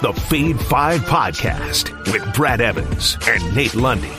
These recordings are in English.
the Fade 5 podcast with Brad Evans and Nate Lundy.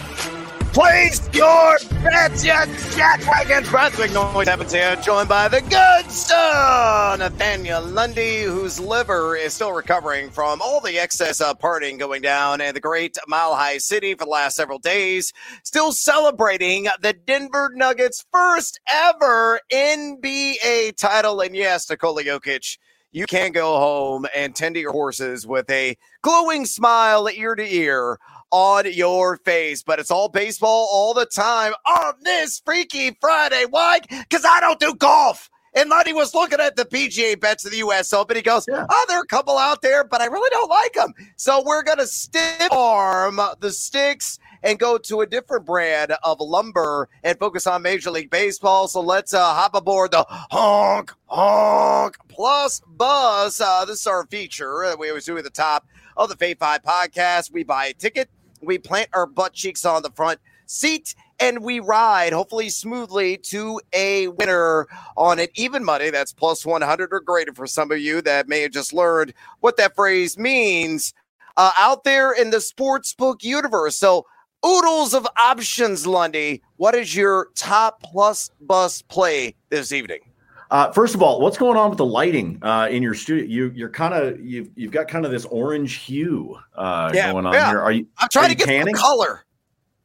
Place your bets, you jackwagons. Brunswick Noise happens here, joined by the good son, Nathaniel Lundy, whose liver is still recovering from all the excess uh, partying going down in the great Mile High City for the last several days. Still celebrating the Denver Nuggets' first ever NBA title. And yes, Nikola Jokic you can go home and tend to your horses with a glowing smile ear to ear on your face. But it's all baseball all the time on this Freaky Friday. Why? Because I don't do golf. And Lundy was looking at the PGA bets of the U.S. Open. He goes, yeah. "Oh, there are a couple out there, but I really don't like them." So we're gonna stiff arm the sticks and go to a different brand of lumber and focus on Major League Baseball. So let's uh, hop aboard the honk honk plus bus. Uh, this is our feature that we always do at the top of the Fade Five podcast. We buy a ticket we plant our butt cheeks on the front seat and we ride hopefully smoothly to a winner on an even money that's plus 100 or greater for some of you that may have just learned what that phrase means uh, out there in the sports book universe so oodles of options lundy what is your top plus bus play this evening uh, first of all, what's going on with the lighting uh, in your studio? You, you're kind of you've you've got kind of this orange hue uh, yeah, going on yeah. here. Are you? I'm trying to get tanning? color.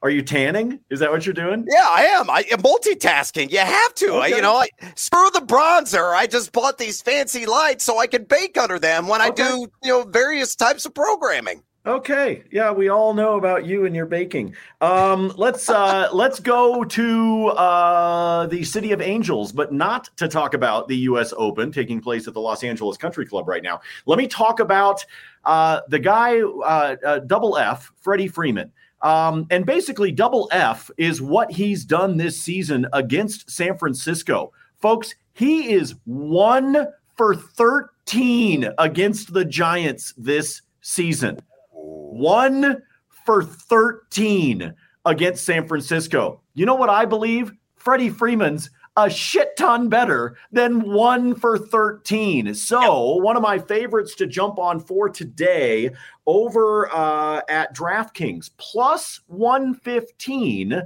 Are you tanning? Is that what you're doing? Yeah, I am. I am multitasking. You have to. Okay. I, you know, I screw the bronzer. I just bought these fancy lights so I can bake under them when okay. I do, you know, various types of programming. Okay, yeah, we all know about you and your baking. Um, let's uh, let's go to uh, the City of Angels, but not to talk about the U.S. Open taking place at the Los Angeles Country Club right now. Let me talk about uh, the guy, uh, uh, Double F, Freddie Freeman. Um, and basically, Double F is what he's done this season against San Francisco, folks. He is one for thirteen against the Giants this season one for 13 against San Francisco. You know what I believe? Freddie Freeman's a shit ton better than one for 13. So, one of my favorites to jump on for today over uh, at DraftKings plus 115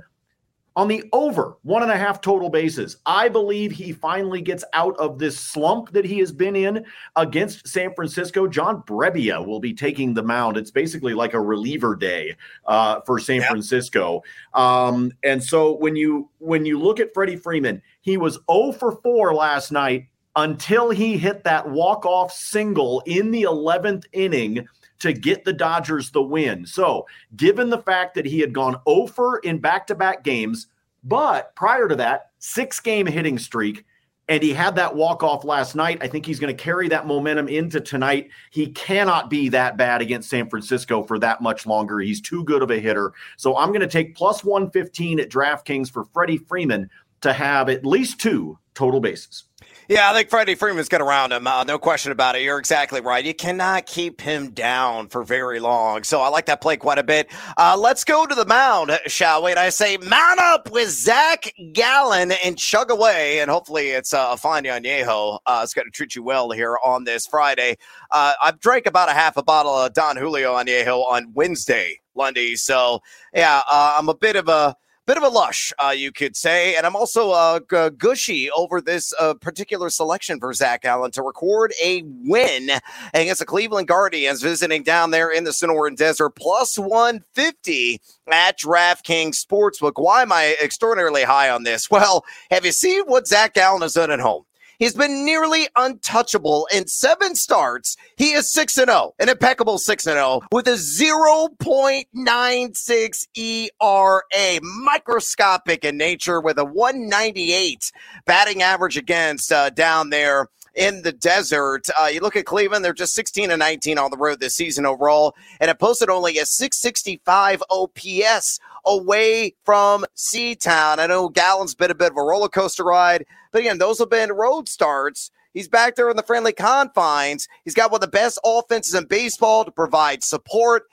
on the over one and a half total bases. I believe he finally gets out of this slump that he has been in against San Francisco. John Brebbia will be taking the mound. It's basically like a reliever day uh, for San yeah. Francisco. Um, and so when you when you look at Freddie Freeman, he was 0 for 4 last night until he hit that walk-off single in the 11th inning to get the Dodgers the win. So, given the fact that he had gone over in back to back games, but prior to that, six game hitting streak, and he had that walk off last night. I think he's going to carry that momentum into tonight. He cannot be that bad against San Francisco for that much longer. He's too good of a hitter. So I'm going to take plus 115 at DraftKings for Freddie Freeman to have at least two total bases. Yeah, I think Freddie Freeman's going to round him. Uh, no question about it. You're exactly right. You cannot keep him down for very long. So I like that play quite a bit. Uh, let's go to the mound, shall we? And I say, mount up with Zach Gallen and chug away. And hopefully it's uh, a fine añejo. Uh, it's going to treat you well here on this Friday. Uh, I've drank about a half a bottle of Don Julio añejo on Wednesday, Lundy. So yeah, uh, I'm a bit of a bit of a lush, uh, you could say. And I'm also uh, g- gushy over this uh, particular selection for Zach Gallen to record a win against the Cleveland Guardians visiting down there in the Sonoran Desert, plus 150 at DraftKings Sportsbook. Why am I extraordinarily high on this? Well, have you seen what Zach Gallen has done at home? He's been nearly untouchable in seven starts. He is 6 0, an impeccable 6 0 with a 0.96 ERA, microscopic in nature with a 198 batting average against uh, down there in the desert. Uh, you look at Cleveland, they're just 16 and 19 on the road this season overall, and it posted only a 665 OPS away from Seatown. I know Gallen's been a bit of a roller coaster ride, but again, those have been road starts. He's back there in the friendly confines. He's got one of the best offenses in baseball to provide support,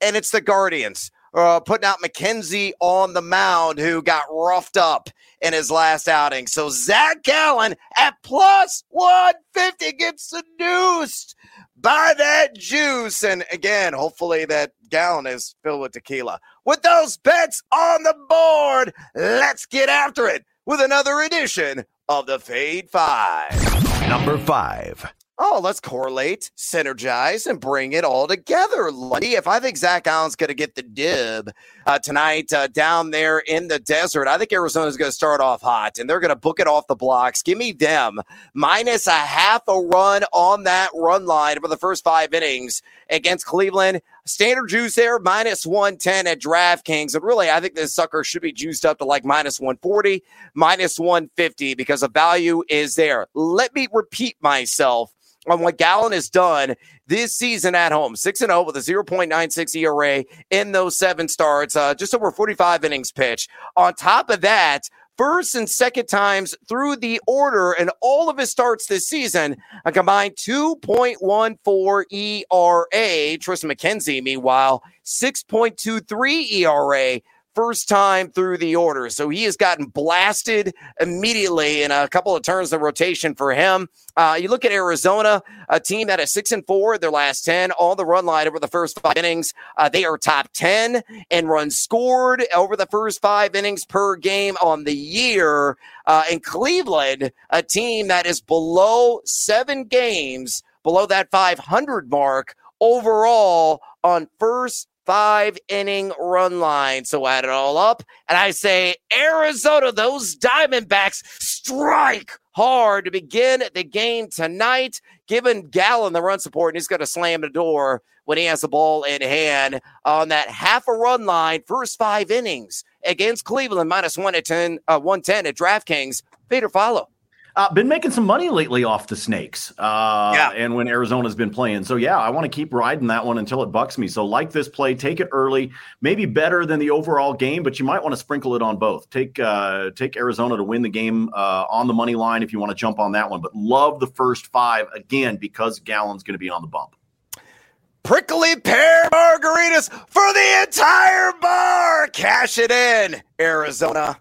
and it's the Guardians. Uh, putting out McKenzie on the mound, who got roughed up in his last outing. So Zach Gallen at plus 150 gets seduced by that juice. And again, hopefully that gallon is filled with tequila. With those bets on the board, let's get after it with another edition of the Fade Five. Number five. Oh, let's correlate, synergize, and bring it all together, Lundy. If I think Zach Gallen's going to get the dib uh, tonight uh, down there in the desert, I think Arizona's going to start off hot and they're going to book it off the blocks. Give me them minus a half a run on that run line for the first five innings against Cleveland. Standard juice there, minus 110 at DraftKings. And really, I think this sucker should be juiced up to like minus 140, minus 150 because the value is there. Let me repeat myself on what Gallen has done this season at home 6 0 with a 0.96 ERA in those seven starts, uh, just over 45 innings pitch. On top of that, first and second times through the order in all of his starts this season, a combined 2.14 ERA. Triston McKenzie, meanwhile, 6.23 ERA first time through the order. So he has gotten blasted immediately in a couple of turns of rotation for him. Uh, you look at Arizona, a team that is six and four their last 10 on the run line over the first five innings. Uh, they are top 10 and runs scored over the first five innings per game on the year. Uh, in Cleveland, a team that is below seven games, below that 500 mark overall on first five inning run line. So add it all up, and I say, Arizona, those Diamondbacks strike hard to begin the game tonight. Given Gallen the run support, and he's going to slam the door when he has the ball in hand on that half a run line, first five innings against Cleveland, minus one at 10, uh, 110 at DraftKings. Peter follow. Uh, been making some money lately off the snakes. Uh, yeah. And when Arizona's been playing. So, yeah, I want to keep riding that one until it bucks me. So, like this play, take it early. Maybe better than the overall game, but you might want to sprinkle it on both. Take uh, take Arizona to win the game uh, on the money line if you want to jump on that one. But love the first five again because Gallen's going to be on the bump. Prickly pear margaritas for the entire bar. Cash it in, Arizona.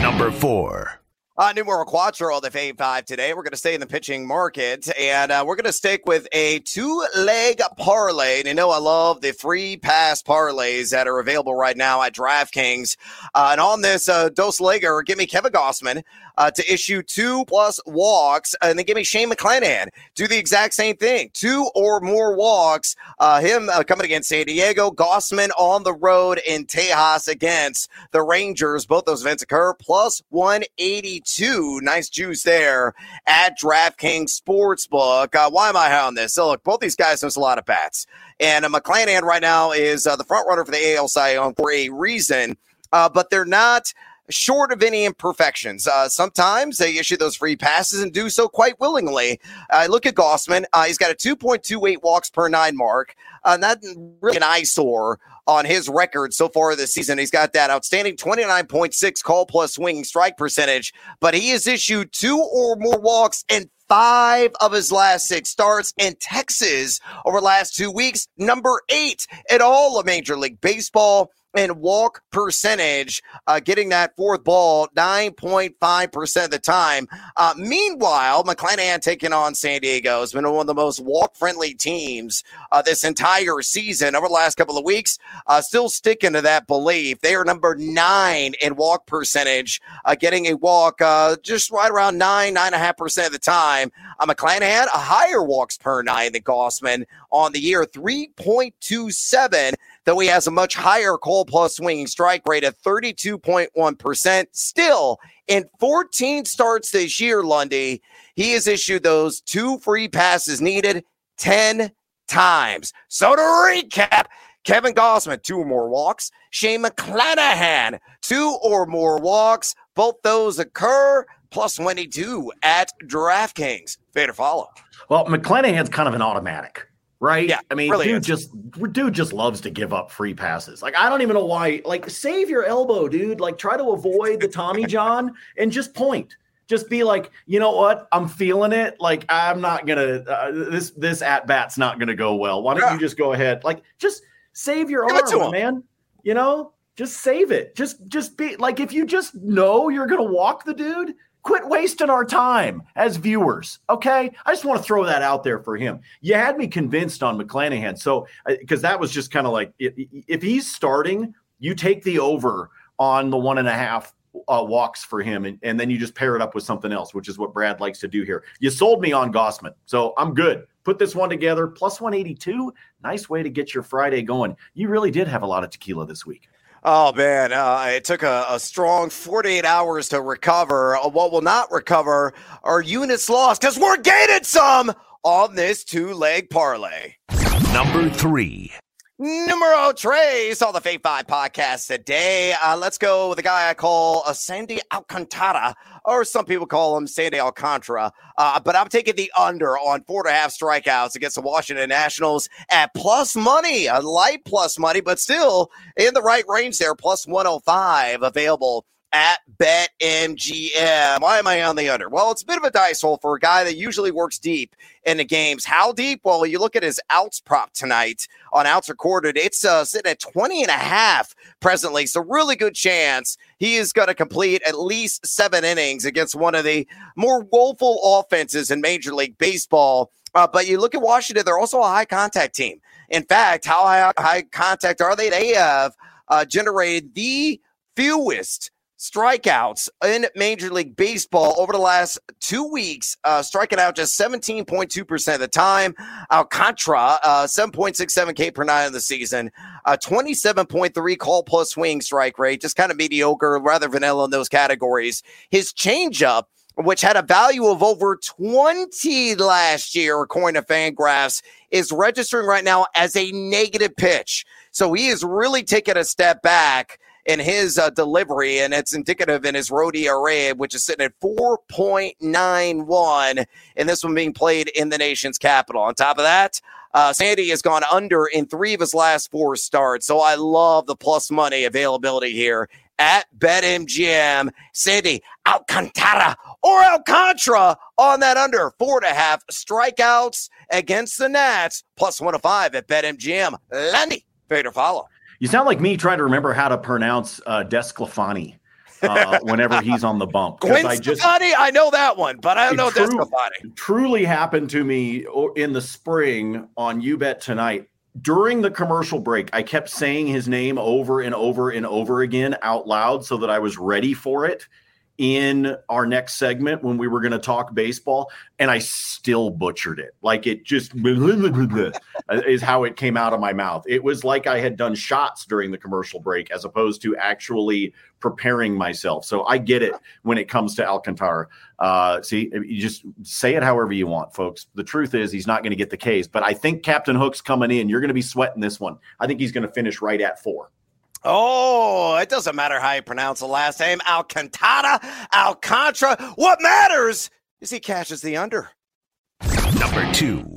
Number four. Uh, numero quattro, the Fade Five today. We're going to stay in the pitching market and uh, we're going to stick with a two leg parlay. And you know, I love the free pass parlays that are available right now at DraftKings. Uh, and on this uh, Dos Legger, give me Kevin Gausman uh, to issue two plus walks. And then give me Shane McClanahan. Do the exact same thing. Two or more walks. Uh, him uh, coming against San Diego. Gausman on the road in Tejas against the Rangers. Both those events occur. Plus 182. Nice juice there at DraftKings Sportsbook. Uh, why am I high on this? So, look, both these guys miss a lot of bats. And uh, McClanahan right now is uh, the front runner for the AL Cy Young for a reason. Uh, but they're not short of any imperfections. Uh, sometimes they issue those free passes and do so quite willingly. Uh, look at Gausman. Uh, he's got a 2.28 walks per nine mark. Uh, not really an eyesore on his record so far this season. He's got that outstanding 29.6 call plus swing strike percentage, but he has issued two or more walks in five of his last six starts in Texas over the last two weeks, number eight at all of Major League Baseball and walk percentage, uh, getting that fourth ball 9.5% of the time. Uh, meanwhile, McClanahan taking on San Diego has been one of the most walk friendly teams uh, this entire season over the last couple of weeks. Uh, still sticking to that belief. They are number nine in walk percentage, uh, getting a walk uh, just right around nine, nine and a half percent of the time. Uh, McClanahan, a higher walks per nine than Gausman on the year, 3.27 though he has a much higher call plus swinging strike rate of 32.1%. Still, in 14 starts this year, Lundy, he has issued those two free passes needed 10 times. So to recap, Kevin Gausman, two or more walks. Shane McClanahan, two or more walks. Both those occur plus 22 at DraftKings. Fair to follow. Well, McClanahan's kind of an automatic right? Yeah, I mean, really dude is. just dude just loves to give up free passes. Like I don't even know why. Like save your elbow, dude. Like try to avoid the Tommy John and just point. Just be like, you know what? I'm feeling it. Like I'm not gonna uh, this this at bat's not gonna go well. Why don't Yeah. you just go ahead? Like just save your Give arm, man. You know, just save it. Just just be like if you just know you're gonna walk the dude. Quit wasting our time as viewers. Okay. I just want to throw that out there for him. You had me convinced on McClanahan. So, because uh, that was just kind of like if, he's starting, you take the over on the one and a half uh, walks for him, and, and then you just pair it up with something else, which is what Brad likes to do here. You sold me on Gausman, So I'm good. Put this one together, plus 182. Nice way to get your Friday going. You really did have a lot of tequila this week. Oh man, uh, it took a, a, strong 48 hours to recover. Uh, what will not recover are units lost because we're gaining some on this two leg parlay. Number three. Numero tres on the Fade Five podcast today. Uh, let's go with a guy I call uh, Sandy Alcantara, or some people call him Sandy Alcantara. Uh, but I'm taking the under on four and a half strikeouts against the Washington Nationals at plus money, a light plus money, but still in the right range there, plus 105 available at BetMGM. Why am I on the under? Well, it's a bit of a dice hole for a guy that usually works deep in the games. How deep? Well, you look at his outs prop tonight on outs recorded, it's uh, sitting at 20 and a half presently. So, really good chance he is going to complete at least seven innings against one of the more woeful offenses in Major League Baseball. Uh, but you look at Washington, they're also a high contact team. In fact, how high, high contact are they? They have uh, generated the fewest strikeouts in Major League Baseball over the last two weeks, uh, striking out just 17.2% of the time. Alcantara, uh, 7.67 K per nine in the season, uh, 27.3 call plus swing strike rate, just kind of mediocre, rather vanilla in those categories. His changeup, which had a value of over 20 last year, according to Fangraphs, is registering right now as a negative pitch. So he is really taking a step back in his uh, delivery, and it's indicative in his road ERA, which is sitting at 4.91, and this one being played in the nation's capital. On top of that, uh, Sandy has gone under in three of his last four starts. So I love the plus money availability here at BetMGM. Sandy Alcantara or Alcantara on that under four and a half strikeouts against the Nats, plus one of five at BetMGM. Lundy, fade or follow. You sound like me trying to remember how to pronounce uh, DeSclafani. uh, whenever he's on the bump. Gwen I just Stefani, I know that one, but I don't know true, DeSclafani. Truly happened to me in the spring on You Bet Tonight. During the commercial break, I kept saying his name over and over and over again out loud so that I was ready for it in our next segment when we were going to talk baseball and I still butchered it. Like it just is how it came out of my mouth. It was like I had done shots during the commercial break as opposed to actually preparing myself. So I get it when it comes to Alcantara. Uh, see, you just say it however you want, folks. The truth is he's not going to get the case, but I think Captain Hook's coming in. You're going to be sweating this one. I think he's going to finish right at four. Oh, it doesn't matter how you pronounce the last name. Alcantara, Alcantara. What matters is he catches the under. Number two.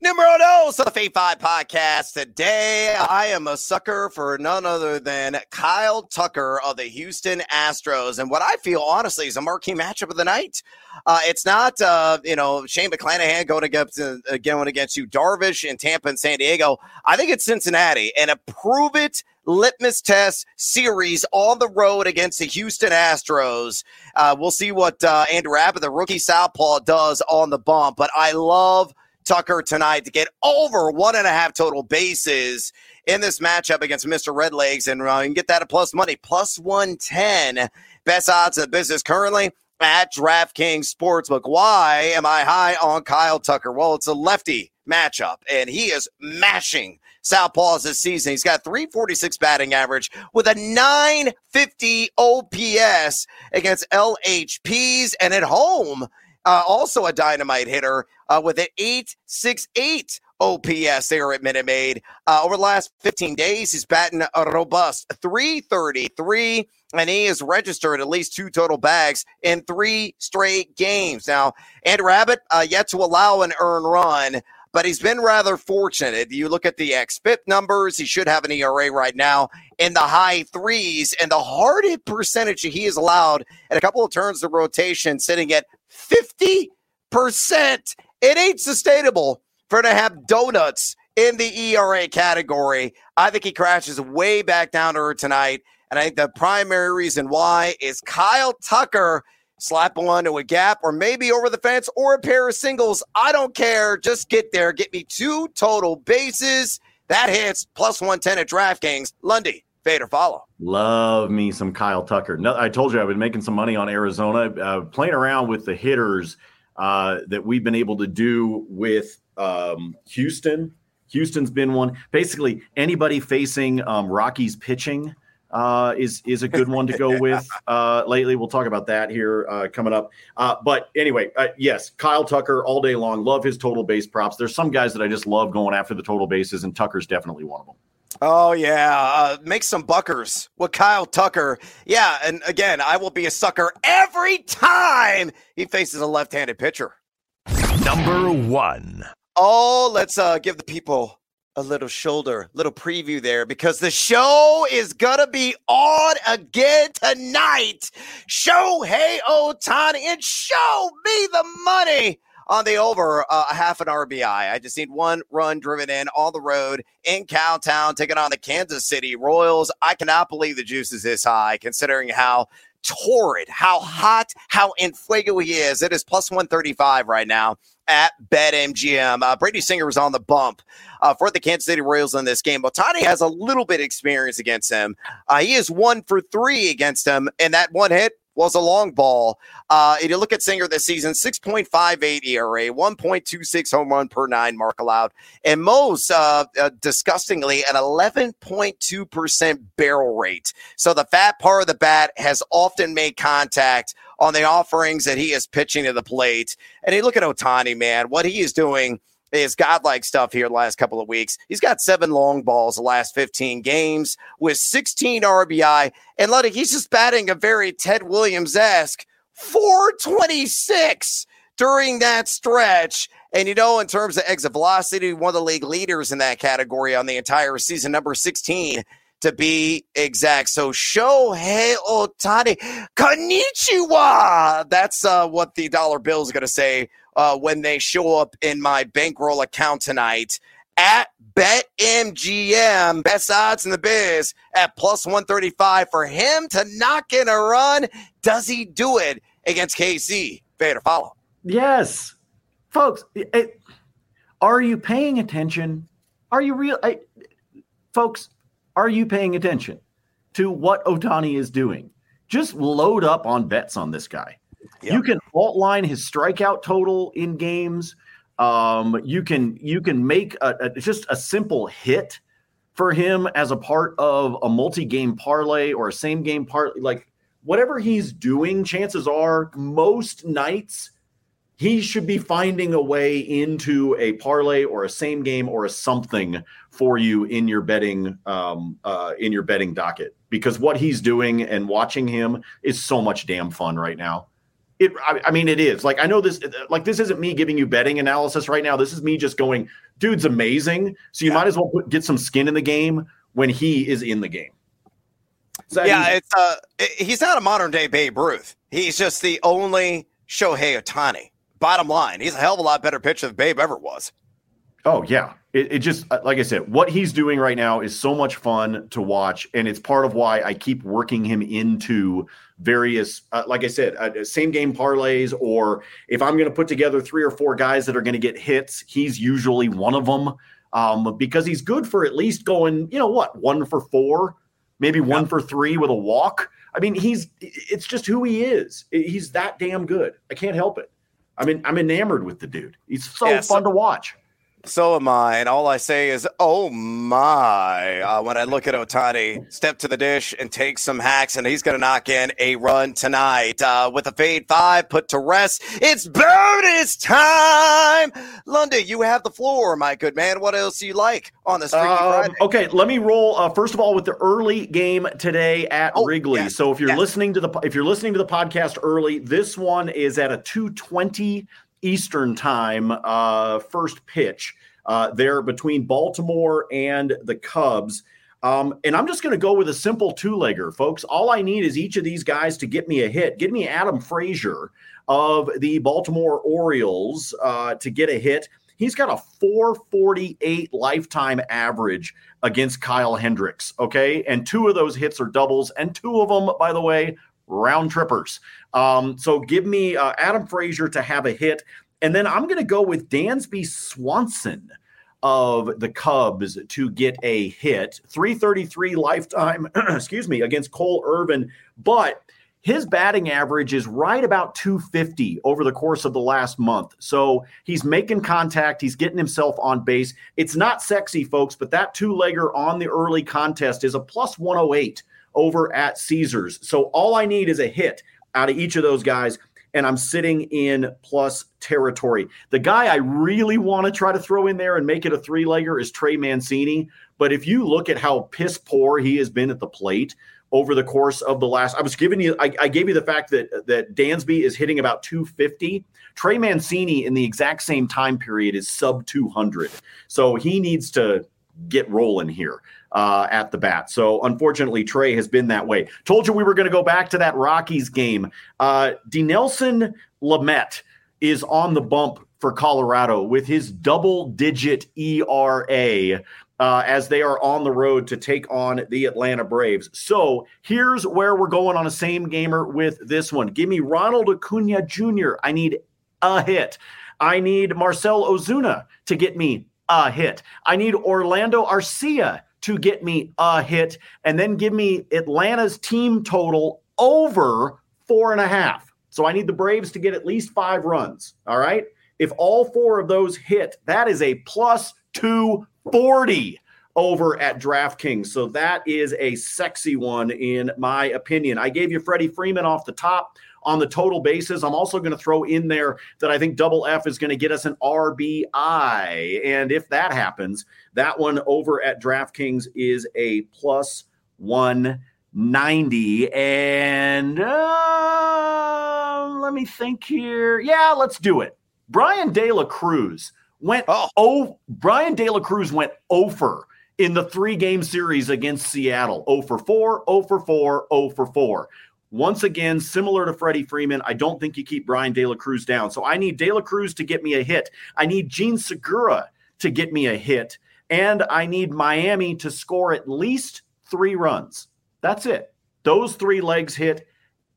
Numero dos of the Fade 5 podcast. Today, I am a sucker for none other than Kyle Tucker of the Houston Astros. And what I feel, honestly, is a marquee matchup of the night. Uh, it's not, uh, Yu know, Shane McClanahan going against, uh, going against you, Darvish in Tampa and San Diego. I think it's Cincinnati and a prove it litmus test series on the road against the Houston Astros. Uh, we'll see what uh, Andrew Abbott, the rookie Southpaw, does on the bump. But I love – Tucker tonight to get over one and a half total bases in this matchup against Mr. Redlegs. And uh, you can get that at plus money, plus 110. Best odds in the business currently at DraftKings Sportsbook. Why am I high on Kyle Tucker? Well, it's a lefty matchup, and he is mashing Southpaws this season. He's got 346 batting average with a 950 OPS against LHPs, and at home, uh, also a dynamite hitter uh, with an 868 OPS there at Minute Maid. Uh, over the last 15 days, he's batting a robust 333, and he has registered at least two total bags in three straight games. Now, Andrew Abbott uh, yet to allow an earn run, but he's been rather fortunate. You look at the XFIP numbers, he should have an ERA right now in the high threes, and the hard hit percentage he has allowed at a couple of turns of rotation sitting at 50%. It ain't sustainable for to have donuts in the ERA category. I think he crashes way back down to her tonight. And I think the primary reason why is Kyle Tucker slap one to a gap, or maybe over the fence, or a pair of singles. I don't care. Just get there. Get me two total bases. That hits plus 110 at DraftKings. Lundy, fade or follow. Love me some Kyle Tucker. No, I told you I've been making some money on Arizona, uh, playing around with the hitters uh, that we've been able to do with um, Houston. Houston's been one. Basically, anybody facing um, Rockies pitching uh, is is a good one to go with uh, lately. We'll talk about that here uh, coming up. Uh, but anyway, uh, yes, Kyle Tucker all day long. Love his total base props. There's some guys that I just love going after the total bases, and Tucker's definitely one of them. Oh yeah, uh, make some buckers with Kyle Tucker. Yeah, and again, I will be a sucker every time he faces a left-handed pitcher. Number one. Oh, let's uh, give the people a little shoulder, little preview there because the show is gonna be on again tonight. Shohei Ohtani and show me the money on the over uh, half an RBI. I just need one run driven in on the road in Cowtown, taking on the Kansas City Royals. I cannot believe the juice is this high, considering how torrid, how hot, how in fuego he is. It is plus 135 right now at BetMGM. Uh, Brady Singer was on the bump uh, for the Kansas City Royals in this game. Ohtani has a little bit of experience against him. Uh, he is one for three against him, and that one hit was a long ball. Uh, if you look at Singer this season, 6.58 ERA, 1.26 home run per nine mark allowed, and most uh, uh, disgustingly an 11.2% barrel rate. So the fat part of the bat has often made contact on the offerings that he is pitching to the plate. And you look at Ohtani, man, what he is doing – is godlike stuff here the last couple of weeks. He's got seven long balls the last 15 games with 16 RBI. And Ludwig, he's just batting a very Ted Williams esque 426 during that stretch. And you know, in terms of exit velocity, one of the league leaders in that category on the entire season, number 16 to be exact. So Shohei Ohtani, konnichiwa. That's uh, what the dollar bill is going to say uh, when they show up in my bankroll account tonight at BetMGM. Best odds in the biz at plus 135 for him to knock in a run. Does he do it against KC? Fair follow. Yes. Folks, it, are you paying attention? Are you real? I, folks, are you paying attention to what Ohtani is doing? Just load up on bets on this guy. Yep. You can fault line his strikeout total in games. Um, you can you can make a, a, just a simple hit for him as a part of a multi-game parlay or a same game parlay. Like whatever he's doing, chances are most nights he should be finding a way into a parlay or a same game or a something for you in your betting um, uh, in your betting docket because what he's doing and watching him is so much damn fun right now. It, I, I, mean, it is like I know this. Like this isn't me giving you betting analysis right now. This is me just going, dude's amazing. So you yeah. might as well put, get some skin in the game when he is in the game. So, yeah, it's uh, he's not a modern day Babe Ruth. He's just the only Shohei Ohtani. Bottom line, he's a hell of a lot better pitcher than Babe ever was. Oh yeah, it, it, just uh, like I said, what he's doing right now is so much fun to watch, and it's part of why I keep working him into various, uh, like I said, uh, same game parlays. Or if I'm going to put together three or four guys that are going to get hits, he's usually one of them um, because he's good for at least going, you know what, one for four, maybe one for three with a walk. I mean, he's it's just who he is. He's that damn good. I can't help it. I mean, I'm enamored with the dude. He's so yeah, fun so- to watch. So am I. And all I say is, oh my. Uh, when I look at Ohtani step to the dish and take some hacks, and he's going to knock in a run tonight. Uh, with a fade five put to rest, it's bonus time. Lundy, you have the floor, my good man. What else do you like on this um, Okay, let me roll. Uh, first of all, with the early game today at oh, Wrigley. So if you're listening to the if you're listening to the podcast early, this one is at a 220 Eastern time, uh, first pitch uh, there between Baltimore and the Cubs. Um, and I'm just going to go with a simple two legger, folks. All I need is each of these guys to get me a hit. Get me Adam Frazier of the Baltimore Orioles uh, to get a hit. He's got a 448 lifetime average against Kyle Hendricks. Okay. And two of those hits are doubles. And two of them, by the way, round trippers. Um, so give me uh, Adam Frazier to have a hit. And then I'm going to go with Dansby Swanson of the Cubs to get a hit. 333 lifetime, excuse me, against Cole Irvin. But his batting average is right about 250 over the course of the last month. So he's making contact, he's getting himself on base. It's not sexy, folks, but that two legger on the early contest is a plus 108 over at Caesars. So all I need is a hit out of each of those guys, and I'm sitting in plus territory. The guy I really want to try to throw in there and make it a three legger is Trey Mancini. But if you look at how piss poor he has been at the plate, over the course of the last. I was giving you, I, I, gave you the fact that that Dansby is hitting about 250. Trey Mancini in the exact same time period is sub 200. So he needs to get rolling here uh, at the bat. So unfortunately, Trey has been that way. Told you we were going to go back to that Rockies game. Uh, Dinelson Lamet is on the bump for Colorado with his double digit ERA uh, as they are on the road to take on the Atlanta Braves. So here's where we're going on a same gamer with this one. Give me Ronald Acuna Jr. I need a hit. I need Marcell Ozuna to get me a hit. I need Orlando Arcia to get me a hit. And then give me Atlanta's team total over four and a half. So I need the Braves to get at least five runs. All right. If all four of those hit, that is a plus 240 over at DraftKings. So that is a sexy one, in my opinion. I gave you Freddie Freeman off the top on the total basis. I'm also going to throw in there that I think Double F is going to get us an RBI. And if that happens, that one over at DraftKings is a plus 190. And uh, let me think here. Yeah, let's do it. Bryan De La Cruz went oh, oh Bryan De La Cruz went over in the three game series against Seattle. 0 for 4, 0 for 4, 0 for 4. Once again, similar to Freddie Freeman, I don't think you keep Bryan De La Cruz down. So I need De La Cruz to get me a hit. I need Jean Segura to get me a hit. And I need Miami to score at least three runs. That's it. Those three legs hit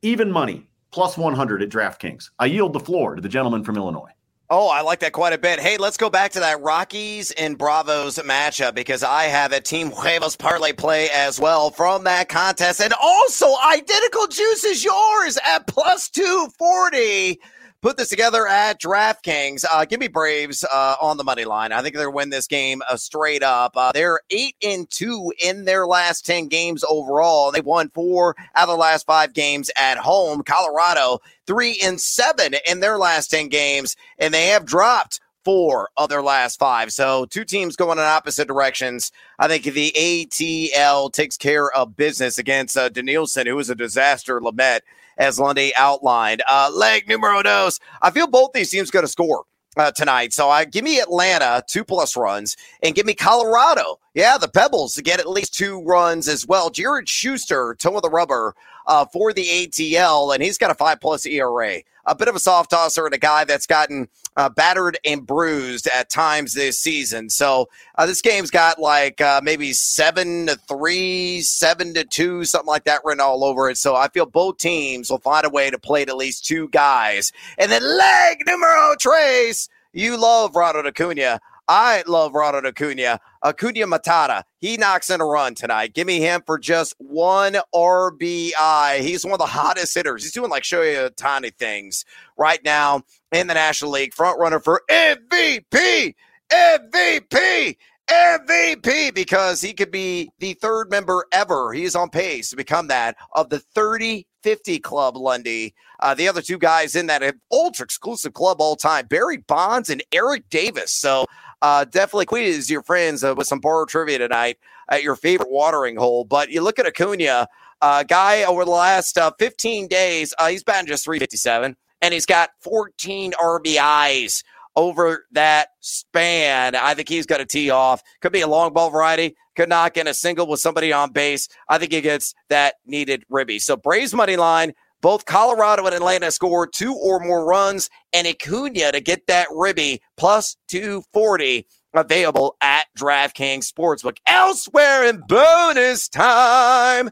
even money, plus 100 at DraftKings. I yield the floor to the gentleman from Illinois. Oh, I like that quite a bit. Hey, let's go back to that Rockies and Bravos matchup because I have a Team Huevos parlay play as well from that contest. And also, identical juice is yours at plus 240 put this together at DraftKings. Uh, give me Braves uh, on the money line. I think they're win this game uh, straight up. Uh, they're eight and two in their last ten games overall. They've won four out of the last five games at home. Colorado three and seven in their last ten games, and they have dropped four of their last five. So two teams going in opposite directions. I think the ATL takes care of business against uh, Dinelson, who was a disaster. Lamet as Lundy outlined. Uh, leg numero dos. I feel both these teams going to score. Uh, tonight. So I give me Atlanta two plus runs and give me Colorado. Yeah, the Pebbles to get at least two runs as well. Jared Schuster, toe of the rubber uh, for the ATL, and he's got a five plus ERA a bit of a soft tosser and a guy that's gotten uh, battered and bruised at times this season. So uh, this game's got like uh, maybe seven to three, seven to two, something like that written all over it. So I feel both teams will find a way to play at least two guys. And then leg numero trace. You love Ronald Acuna. I love Ronald Acuna. Acuna Matata. He knocks in a run tonight. Give me him for just one RBI. He's one of the hottest hitters. He's doing like Shohei Ohtani things right now in the National League. Front runner for MVP. MVP. MVP because he could be the third member ever. He is on pace to become that of the 30 50 club, Lundy. Uh, the other two guys in that ultra exclusive club all time, Barry Bonds and Eric Davis. So uh, definitely quiz your friends uh, with some borrowed trivia tonight at your favorite watering hole. But you look at Acuna, uh, guy over the last uh, 15 days, uh, he's batting just 357, and he's got 14 RBIs over that span. I think he's got a tee off. Could be a long ball variety. Could knock in a single with somebody on base. I think he gets that needed ribby. So Braves money line both Colorado and Atlanta scored two or more runs, and Acuna to get that ribby plus 240 available at DraftKings Sportsbook. Elsewhere in bonus time,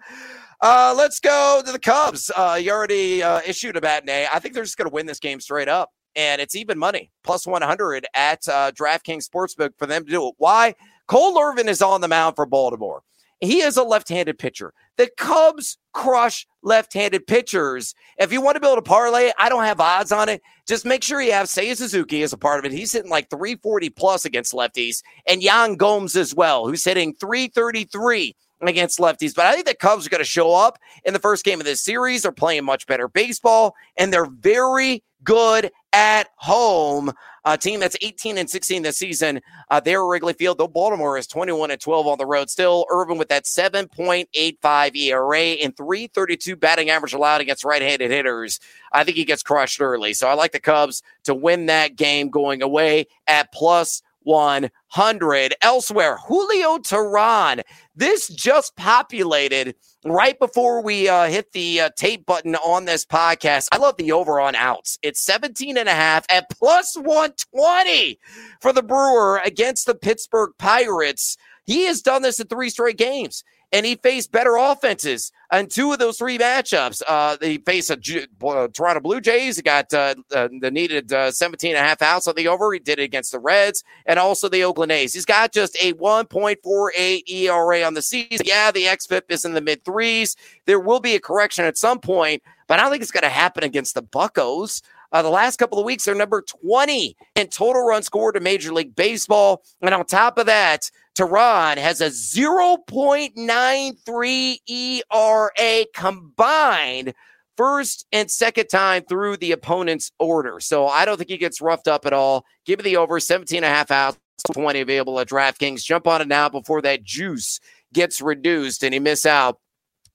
Uh, let's go to the Cubs. Uh, you already uh, issued a matinee. I think they're just going to win this game straight up. And it's even money, plus 100 at uh, DraftKings Sportsbook for them to do it. Why? Cole Irvin is on the mound for Baltimore. He is a left handed pitcher. The Cubs crush left handed pitchers. If you want to build a parlay, I don't have odds on it. Just make sure you have Seiya Suzuki as a part of it. He's hitting like 340 plus against lefties, and Yan Gomes as well, who's hitting 333 against lefties. But I think the Cubs are going to show up in the first game of this series. They're playing much better baseball, and they're very good at home. A team that's 18 and 16 this season. Uh, there at Wrigley Field, though Baltimore is 21 and 12 on the road. Still, Irvin with that 7.85 ERA and 332 batting average allowed against right-handed hitters. I think he gets crushed early. So I like the Cubs to win that game going away at plus 100. Elsewhere, Julio Teheran. This just populated right before we uh, hit the uh, tape button on this podcast. I love the over on outs. It's 17 and a half at plus 120 for the Brewer against the Pittsburgh Pirates. He has done this in three straight games and he faced better offenses in two of those three matchups. Uh, they faced a uh, Toronto Blue Jays. He got uh, uh, the needed uh, 17 and a half outs on the over. He did it against the Reds and also the Oakland A's. He's got just a 1.48 ERA on the season. Yeah, the XFIP is in the mid threes. There will be a correction at some point, but I don't think it's going to happen against the Buckos. Uh, the last couple of weeks, they're number 20 in total runs scored in Major League Baseball. And on top of that, Teheran has a 0.93 ERA combined first and second time through the opponent's order. So I don't think he gets roughed up at all. Give me the over 17 and a half out, 20 available at DraftKings. Jump on it now before that juice gets reduced and you miss out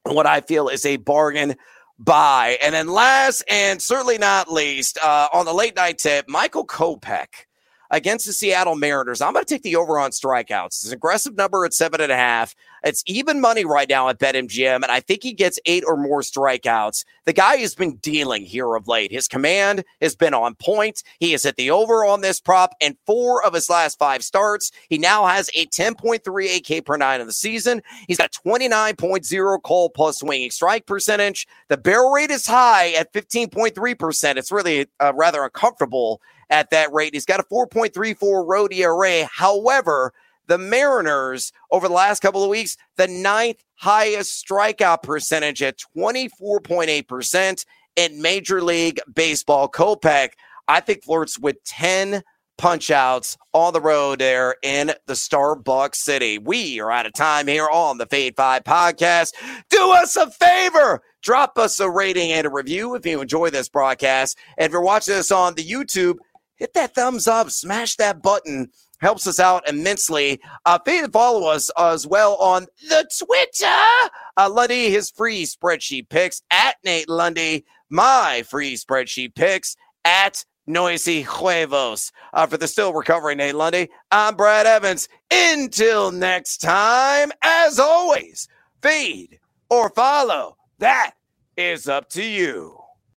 what I feel is a bargain buy. And then last and certainly not least, uh, on the late night tip, Michael Kopech against the Seattle Mariners. I'm going to take the over on strikeouts. It's an aggressive number at seven and a half. It's even money right now at BetMGM, and I think he gets eight or more strikeouts. The guy has been dealing here of late. His command has been on point. He has hit the over on this prop in four of his last five starts. He now has a 10.3 AK per nine of the season. He's got 29.0 call plus swinging strike percentage. The barrel rate is high at 15.3%. It's really uh, rather uncomfortable at that rate. He's got a 4.34 road ERA. However, the Mariners over the last couple of weeks, the ninth highest strikeout percentage at 24.8% in Major League Baseball. Kopech, I think, flirts with 10 punch outs on the road there in the Starbucks City. We are out of time here on the Fade 5 podcast. Do us a favor. Drop us a rating and a review if you enjoy this broadcast. And if you're watching this on the YouTube, hit that thumbs up, smash that button. Helps us out immensely. Uh, follow us as well on the Twitter. Uh, Lundy, his free spreadsheet picks at Nate Lundy. My free spreadsheet picks at Noisy Huevos. Uh, for the still recovering Nate Lundy, I'm Brad Evans. Until next time, as always, feed or follow. That is up to you.